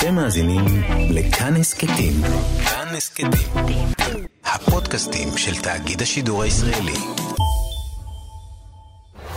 אתם מאזינים לכאן הסכתים. כאן הסכתים. הפודקאסטים של תאגיד השידור הישראלי.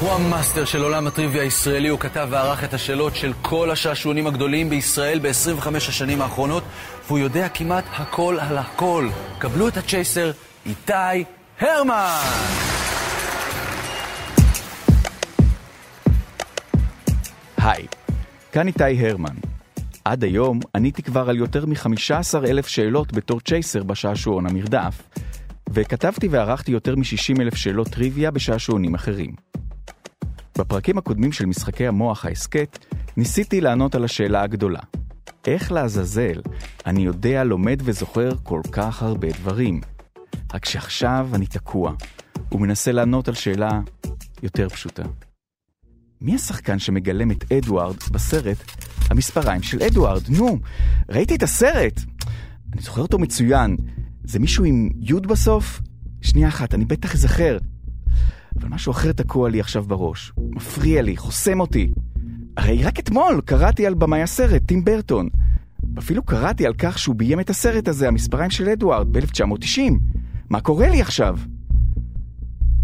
הוא המאסטר של עולם הטריוויה הישראלי, הוא כתב וערך את השאלות של כל השעשועונים הגדולים בישראל ב-25 השנים האחרונות, והוא יודע כמעט הכל על הכל. קבלו את הצ'ייסר, איתי הרמן! היי, כאן איתי הרמן. עד היום עניתי כבר על יותר מ-15 אלף שאלות בתור צ'ייסר בשעשועון המרדף, וכתבתי וערכתי יותר מ-60 אלף שאלות טריוויה בשעשועונים אחרים. בפרקים הקודמים של משחקי המוח ההסכת, ניסיתי לענות על השאלה הגדולה. איך לעזאזל אני יודע, לומד וזוכר כל כך הרבה דברים? רק שעכשיו אני תקוע, ומנסה לענות על שאלה יותר פשוטה. מי השחקן שמגלם את אדוארד בסרט המספריים של אדוארד? נו, ראיתי את הסרט! אני זוכר אותו מצוין. זה מישהו עם י' בסוף? שנייה אחת, אני בטח אזכר. אבל משהו אחר תקוע לי עכשיו בראש. מפריע לי, חוסם אותי. הרי רק אתמול קראתי על במאי הסרט, טים ברטון. ואפילו קראתי על כך שהוא ביים את הסרט הזה, המספריים של אדוארד, ב-1990. מה קורה לי עכשיו?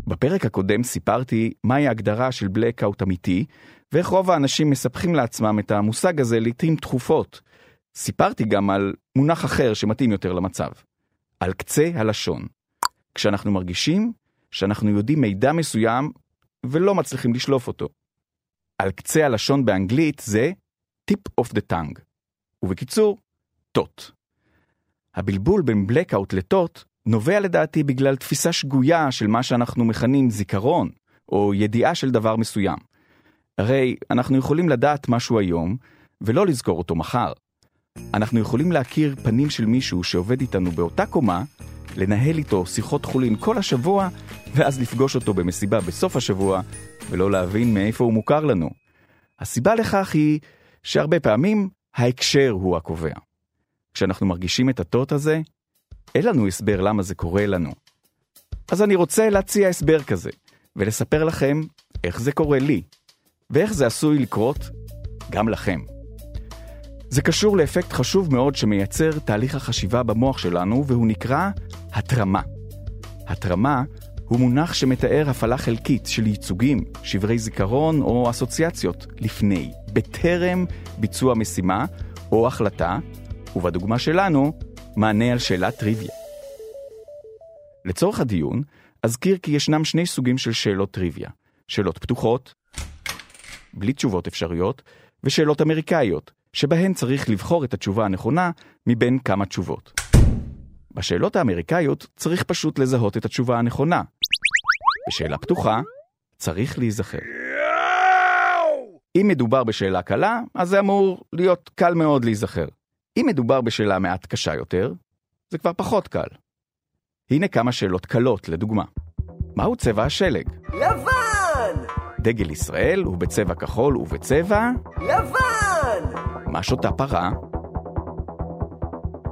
בפרק הקודם סיפרתי מהי ההגדרה של בלקאוט אמיתי, ואיך רוב האנשים מספחים לעצמם את המושג הזה לעיתים תכופות. סיפרתי גם על מונח אחר שמתאים יותר למצב. על קצה הלשון. כשאנחנו מרגישים שאנחנו יודעים מידע מסוים ולא מצליחים לשלוף אותו. על קצה הלשון באנגלית זה tip of the tongue. ובקיצור, תות. הבלבול בין blackout לטות נובע לדעתי בגלל תפיסה שגויה של מה שאנחנו מכנים זיכרון, או ידיעה של דבר מסוים. הרי אנחנו יכולים לדעת משהו היום, ולא לזכור אותו מחר. אנחנו יכולים להכיר פנים של מישהו שעובד איתנו באותה קומה, לנהל איתו שיחות חולין כל השבוע, ואז לפגוש אותו במסיבה בסוף השבוע, ולא להבין מאיפה הוא מוכר לנו. הסיבה לכך היא שהרבה פעמים ההקשר הוא הקובע. כשאנחנו מרגישים את הטוט הזה, אין לנו הסבר למה זה קורה לנו. אז אני רוצה להציע הסבר כזה, ולספר לכם איך זה קורה לי, ואיך זה עשוי לקרות גם לכם. זה קשור לאפקט חשוב מאוד שמייצר תהליך החשיבה במוח שלנו, והוא נקרא התרמה. התרמה הוא מונח שמתאר הפעלה חלקית של ייצוגים, שברי זיכרון או אסוציאציות לפני, בטרם ביצוע משימה או החלטה, ובדוגמה שלנו, מענה על שאלת טריוויה. לצורך הדיון, אזכיר כי ישנם שני סוגים של שאלות טריוויה, שאלות פתוחות, בלי תשובות אפשריות, ושאלות אמריקאיות, שבהן צריך לבחור את התשובה הנכונה מבין כמה תשובות. בשאלות האמריקאיות צריך פשוט לזהות את התשובה הנכונה. בשאלה פתוחה, צריך להיזכר. אם מדובר בשאלה קלה, אז זה אמור להיות קל מאוד להיזכר. אם מדובר בשאלה מעט קשה יותר, זה כבר פחות קל. הנה כמה שאלות קלות, לדוגמה. מהו צבע השלג? לבן! דגל ישראל הוא בצבע כחול ובצבע... לבן! מה שותה פרה?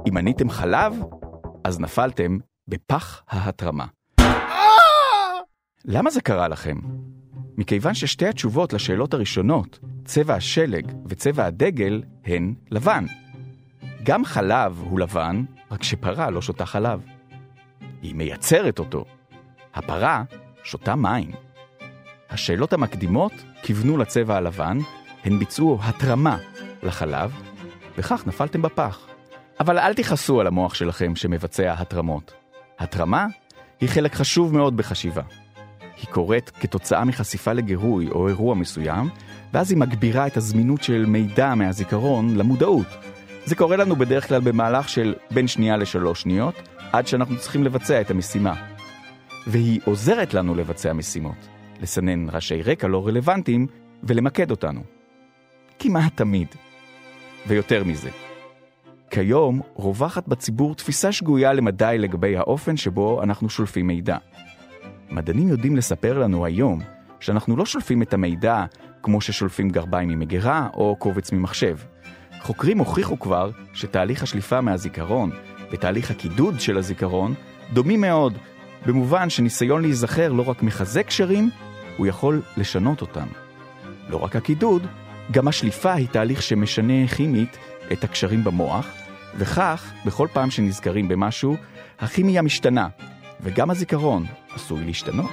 אם עניתם חלב, אז נפלתם בפח ההתרמה. למה זה קרה לכם? מכיוון ששתי התשובות לשאלות הראשונות, צבע השלג וצבע הדגל, הן לבן. גם חלב הוא לבן, רק שפרה לא שותה חלב. היא מייצרת אותו. הפרה שותה מים. השאלות המקדימות כיוונו לצבע הלבן, הן ביצעו התרמה לחלב, וכך נפלתם בפח. אבל אל תכעסו על המוח שלכם שמבצע התרמות. התרמה היא חלק חשוב מאוד בחשיבה. היא קורית כתוצאה מחשיפה לגירוי או אירוע מסוים, ואז היא מגבירה את הזמינות של מידע מהזיכרון למודעות. זה קורה לנו בדרך כלל במהלך של בין שנייה לשלוש שניות, עד שאנחנו צריכים לבצע את המשימה. והיא עוזרת לנו לבצע משימות, לסנן ראשי רקע לא רלוונטיים ולמקד אותנו. כמעט תמיד. ויותר מזה, כיום רווחת בציבור תפיסה שגויה למדי לגבי האופן שבו אנחנו שולפים מידע. מדענים יודעים לספר לנו היום שאנחנו לא שולפים את המידע כמו ששולפים גרביים ממגירה או קובץ ממחשב. חוקרים הוכיחו כבר שתהליך השליפה מהזיכרון ותהליך הקידוד של הזיכרון דומים מאוד, במובן שניסיון להיזכר לא רק מחזק קשרים, הוא יכול לשנות אותם. לא רק הקידוד, גם השליפה היא תהליך שמשנה כימית את הקשרים במוח, וכך, בכל פעם שנזכרים במשהו, הכימיה משתנה, וגם הזיכרון עשוי להשתנות.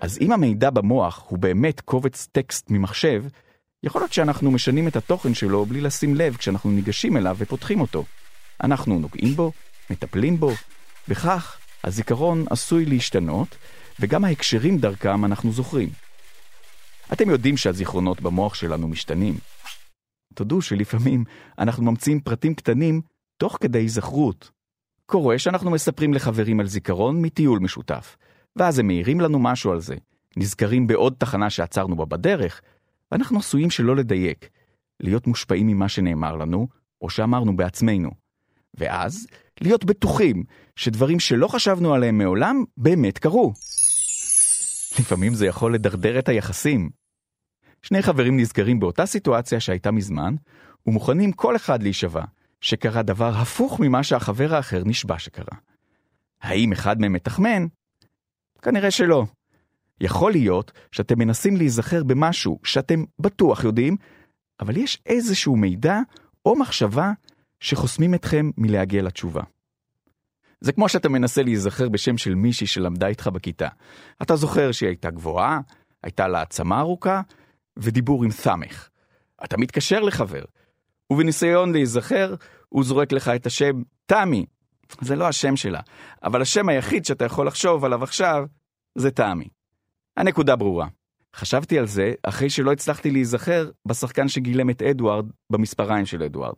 אז אם המידע במוח הוא באמת קובץ טקסט ממחשב, יכול להיות שאנחנו משנים את התוכן שלו בלי לשים לב כשאנחנו ניגשים אליו ופותחים אותו. אנחנו נוגעים בו, מטפלים בו, וכך הזיכרון עשוי להשתנות, וגם ההקשרים דרכם אנחנו זוכרים. אתם יודעים שהזיכרונות במוח שלנו משתנים. תודו שלפעמים אנחנו ממציאים פרטים קטנים תוך כדי היזכרות. קורה שאנחנו מספרים לחברים על זיכרון מטיול משותף, ואז הם מעירים לנו משהו על זה, נזכרים בעוד תחנה שעצרנו בה בדרך, ואנחנו עשויים שלא לדייק, להיות מושפעים ממה שנאמר לנו, או שאמרנו בעצמנו. ואז, להיות בטוחים שדברים שלא חשבנו עליהם מעולם, באמת קרו. לפעמים זה יכול לדרדר את היחסים. שני חברים נזכרים באותה סיטואציה שהייתה מזמן, ומוכנים כל אחד להישבע שקרה דבר הפוך ממה שהחבר האחר נשבע שקרה. האם אחד מהם מתחמן? כנראה שלא. יכול להיות שאתם מנסים להיזכר במשהו שאתם בטוח יודעים, אבל יש איזשהו מידע או מחשבה שחוסמים אתכם מלהגיע לתשובה. זה כמו שאתה מנסה להיזכר בשם של מישהי שלמדה איתך בכיתה. אתה זוכר שהיא הייתה גבוהה, הייתה לה עצמה ארוכה, ודיבור עם סמך. אתה מתקשר לחבר, ובניסיון להיזכר, הוא זורק לך את השם תמי. זה לא השם שלה, אבל השם היחיד שאתה יכול לחשוב עליו עכשיו, זה תמי. הנקודה ברורה. חשבתי על זה אחרי שלא הצלחתי להיזכר בשחקן שגילם את אדוארד במספריים של אדוארד.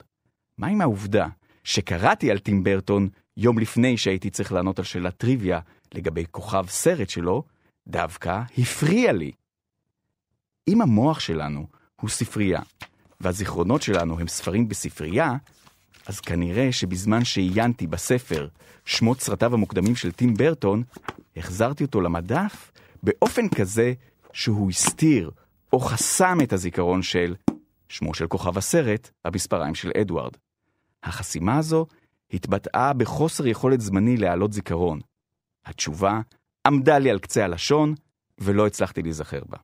מה עם העובדה שקראתי על טים ברטון יום לפני שהייתי צריך לענות על שאלת טריוויה לגבי כוכב סרט שלו, דווקא הפריע לי. אם המוח שלנו הוא ספרייה, והזיכרונות שלנו הם ספרים בספרייה, אז כנראה שבזמן שעיינתי בספר שמות סרטיו המוקדמים של טים ברטון, החזרתי אותו למדף באופן כזה שהוא הסתיר או חסם את הזיכרון של שמו של כוכב הסרט, המספריים של אדוארד. החסימה הזו התבטאה בחוסר יכולת זמני להעלות זיכרון. התשובה עמדה לי על קצה הלשון, ולא הצלחתי להיזכר בה.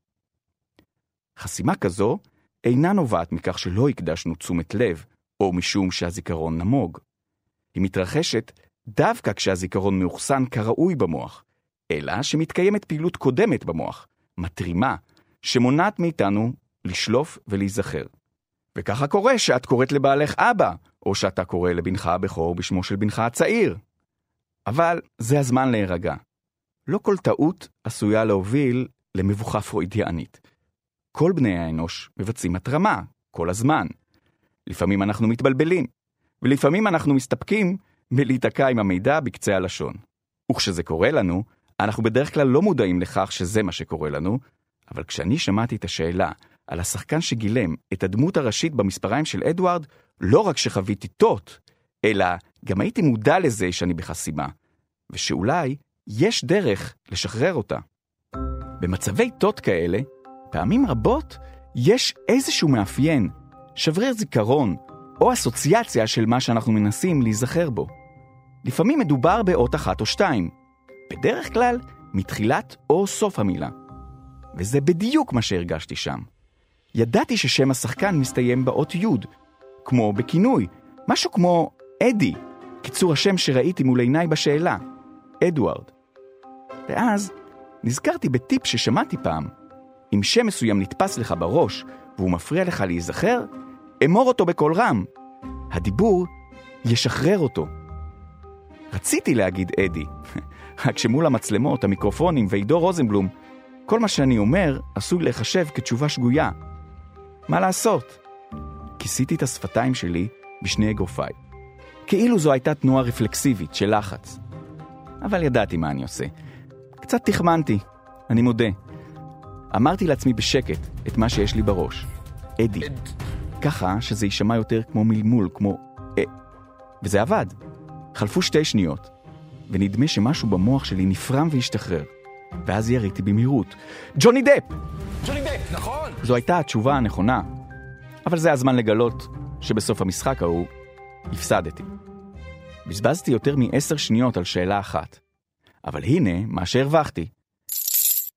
חסימה כזו אינה נובעת מכך שלא הקדשנו תשומת לב, או משום שהזיכרון נמוג. היא מתרחשת דווקא כשהזיכרון מאוחסן כראוי במוח, אלא שמתקיימת פעילות קודמת במוח, מתרימה, שמונעת מאיתנו לשלוף ולהיזכר. וככה קורה שאת קוראת לבעלך אבא, או שאתה קורא לבנך הבכור בשמו של בנך הצעיר. אבל זה הזמן להירגע. לא כל טעות עשויה להוביל למבוכה פרוידיאנית. כל בני האנוש מבצעים התרמה, כל הזמן. לפעמים אנחנו מתבלבלים, ולפעמים אנחנו מסתפקים בלהיתקע עם המידע בקצה הלשון. וכשזה קורה לנו, אנחנו בדרך כלל לא מודעים לכך שזה מה שקורה לנו, אבל כשאני שמעתי את השאלה על השחקן שגילם את הדמות הראשית במספריים של אדוארד, לא רק שחוויתי תות, אלא גם הייתי מודע לזה שאני בחסימה, ושאולי יש דרך לשחרר אותה. במצבי תות כאלה, פעמים רבות יש איזשהו מאפיין, שבריר זיכרון, או אסוציאציה של מה שאנחנו מנסים להיזכר בו. לפעמים מדובר באות אחת או שתיים, בדרך כלל מתחילת או סוף המילה. וזה בדיוק מה שהרגשתי שם. ידעתי ששם השחקן מסתיים באות י', כמו בכינוי, משהו כמו אדי, קיצור השם שראיתי מול עיניי בשאלה, אדוארד. ואז נזכרתי בטיפ ששמעתי פעם, אם שם מסוים נתפס לך בראש והוא מפריע לך להיזכר, אמור אותו בקול רם. הדיבור ישחרר אותו. רציתי להגיד אדי, רק שמול המצלמות, המיקרופונים ועידו רוזנבלום, כל מה שאני אומר עשוי להיחשב כתשובה שגויה. מה לעשות? כיסיתי את השפתיים שלי בשני אגרופיי. כאילו זו הייתה תנועה רפלקסיבית של לחץ. אבל ידעתי מה אני עושה. קצת תחמנתי, אני מודה. אמרתי לעצמי בשקט את מה שיש לי בראש. אדי. ככה שזה יישמע יותר כמו מלמול, כמו אה. וזה עבד. חלפו שתי שניות, ונדמה שמשהו במוח שלי נפרם והשתחרר. ואז יריתי במהירות. ג'וני דפ! ג'וני דפ, נכון! זו הייתה התשובה הנכונה, אבל זה הזמן לגלות שבסוף המשחק ההוא הפסדתי. בזבזתי יותר מעשר שניות על שאלה אחת, אבל הנה מה שהרווחתי.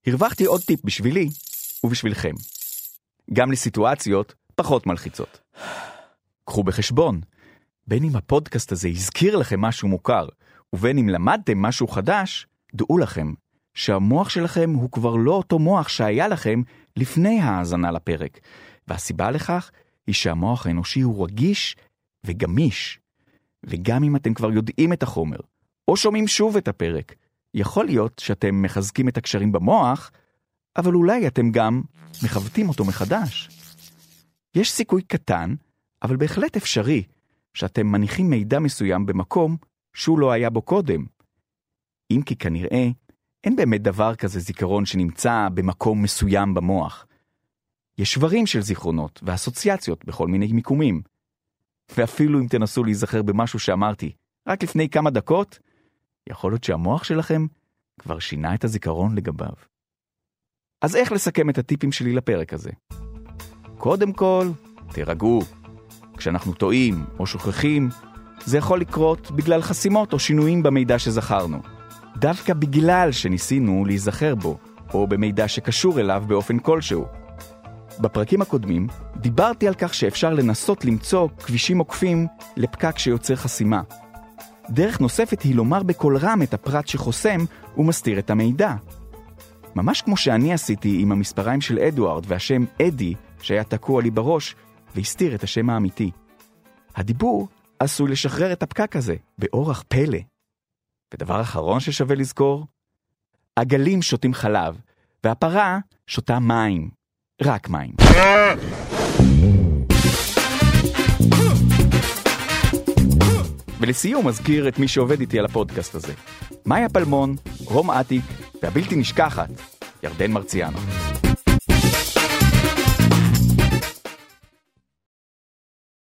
הרווחתי עוד טיפ בשבילי ובשבילכם. גם לסיטואציות פחות מלחיצות. קחו בחשבון, בין אם הפודקאסט הזה הזכיר לכם משהו מוכר, ובין אם למדתם משהו חדש, דעו לכם שהמוח שלכם הוא כבר לא אותו מוח שהיה לכם לפני ההאזנה לפרק, והסיבה לכך היא שהמוח האנושי הוא רגיש וגמיש. וגם אם אתם כבר יודעים את החומר, או שומעים שוב את הפרק, יכול להיות שאתם מחזקים את הקשרים במוח, אבל אולי אתם גם מכוותים אותו מחדש. יש סיכוי קטן, אבל בהחלט אפשרי, שאתם מניחים מידע מסוים במקום שהוא לא היה בו קודם. אם כי כנראה, אין באמת דבר כזה זיכרון שנמצא במקום מסוים במוח. יש שברים של זיכרונות ואסוציאציות בכל מיני מיקומים. ואפילו אם תנסו להיזכר במשהו שאמרתי רק לפני כמה דקות, יכול להיות שהמוח שלכם כבר שינה את הזיכרון לגביו. אז איך לסכם את הטיפים שלי לפרק הזה? קודם כל, תירגעו. כשאנחנו טועים או שוכחים, זה יכול לקרות בגלל חסימות או שינויים במידע שזכרנו. דווקא בגלל שניסינו להיזכר בו, או במידע שקשור אליו באופן כלשהו. בפרקים הקודמים דיברתי על כך שאפשר לנסות למצוא כבישים עוקפים לפקק שיוצר חסימה. דרך נוספת היא לומר בקול רם את הפרט שחוסם ומסתיר את המידע. ממש כמו שאני עשיתי עם המספריים של אדוארד והשם אדי שהיה תקוע לי בראש והסתיר את השם האמיתי. הדיבור עשוי לשחרר את הפקק הזה באורח פלא. ודבר אחרון ששווה לזכור, הגלים שותים חלב, והפרה שותה מים. רק מים. ולסיום אזכיר את מי שעובד איתי על הפודקאסט הזה. מאיה פלמון, רום אטיק, והבלתי נשכחת, ירדן מרציאנו.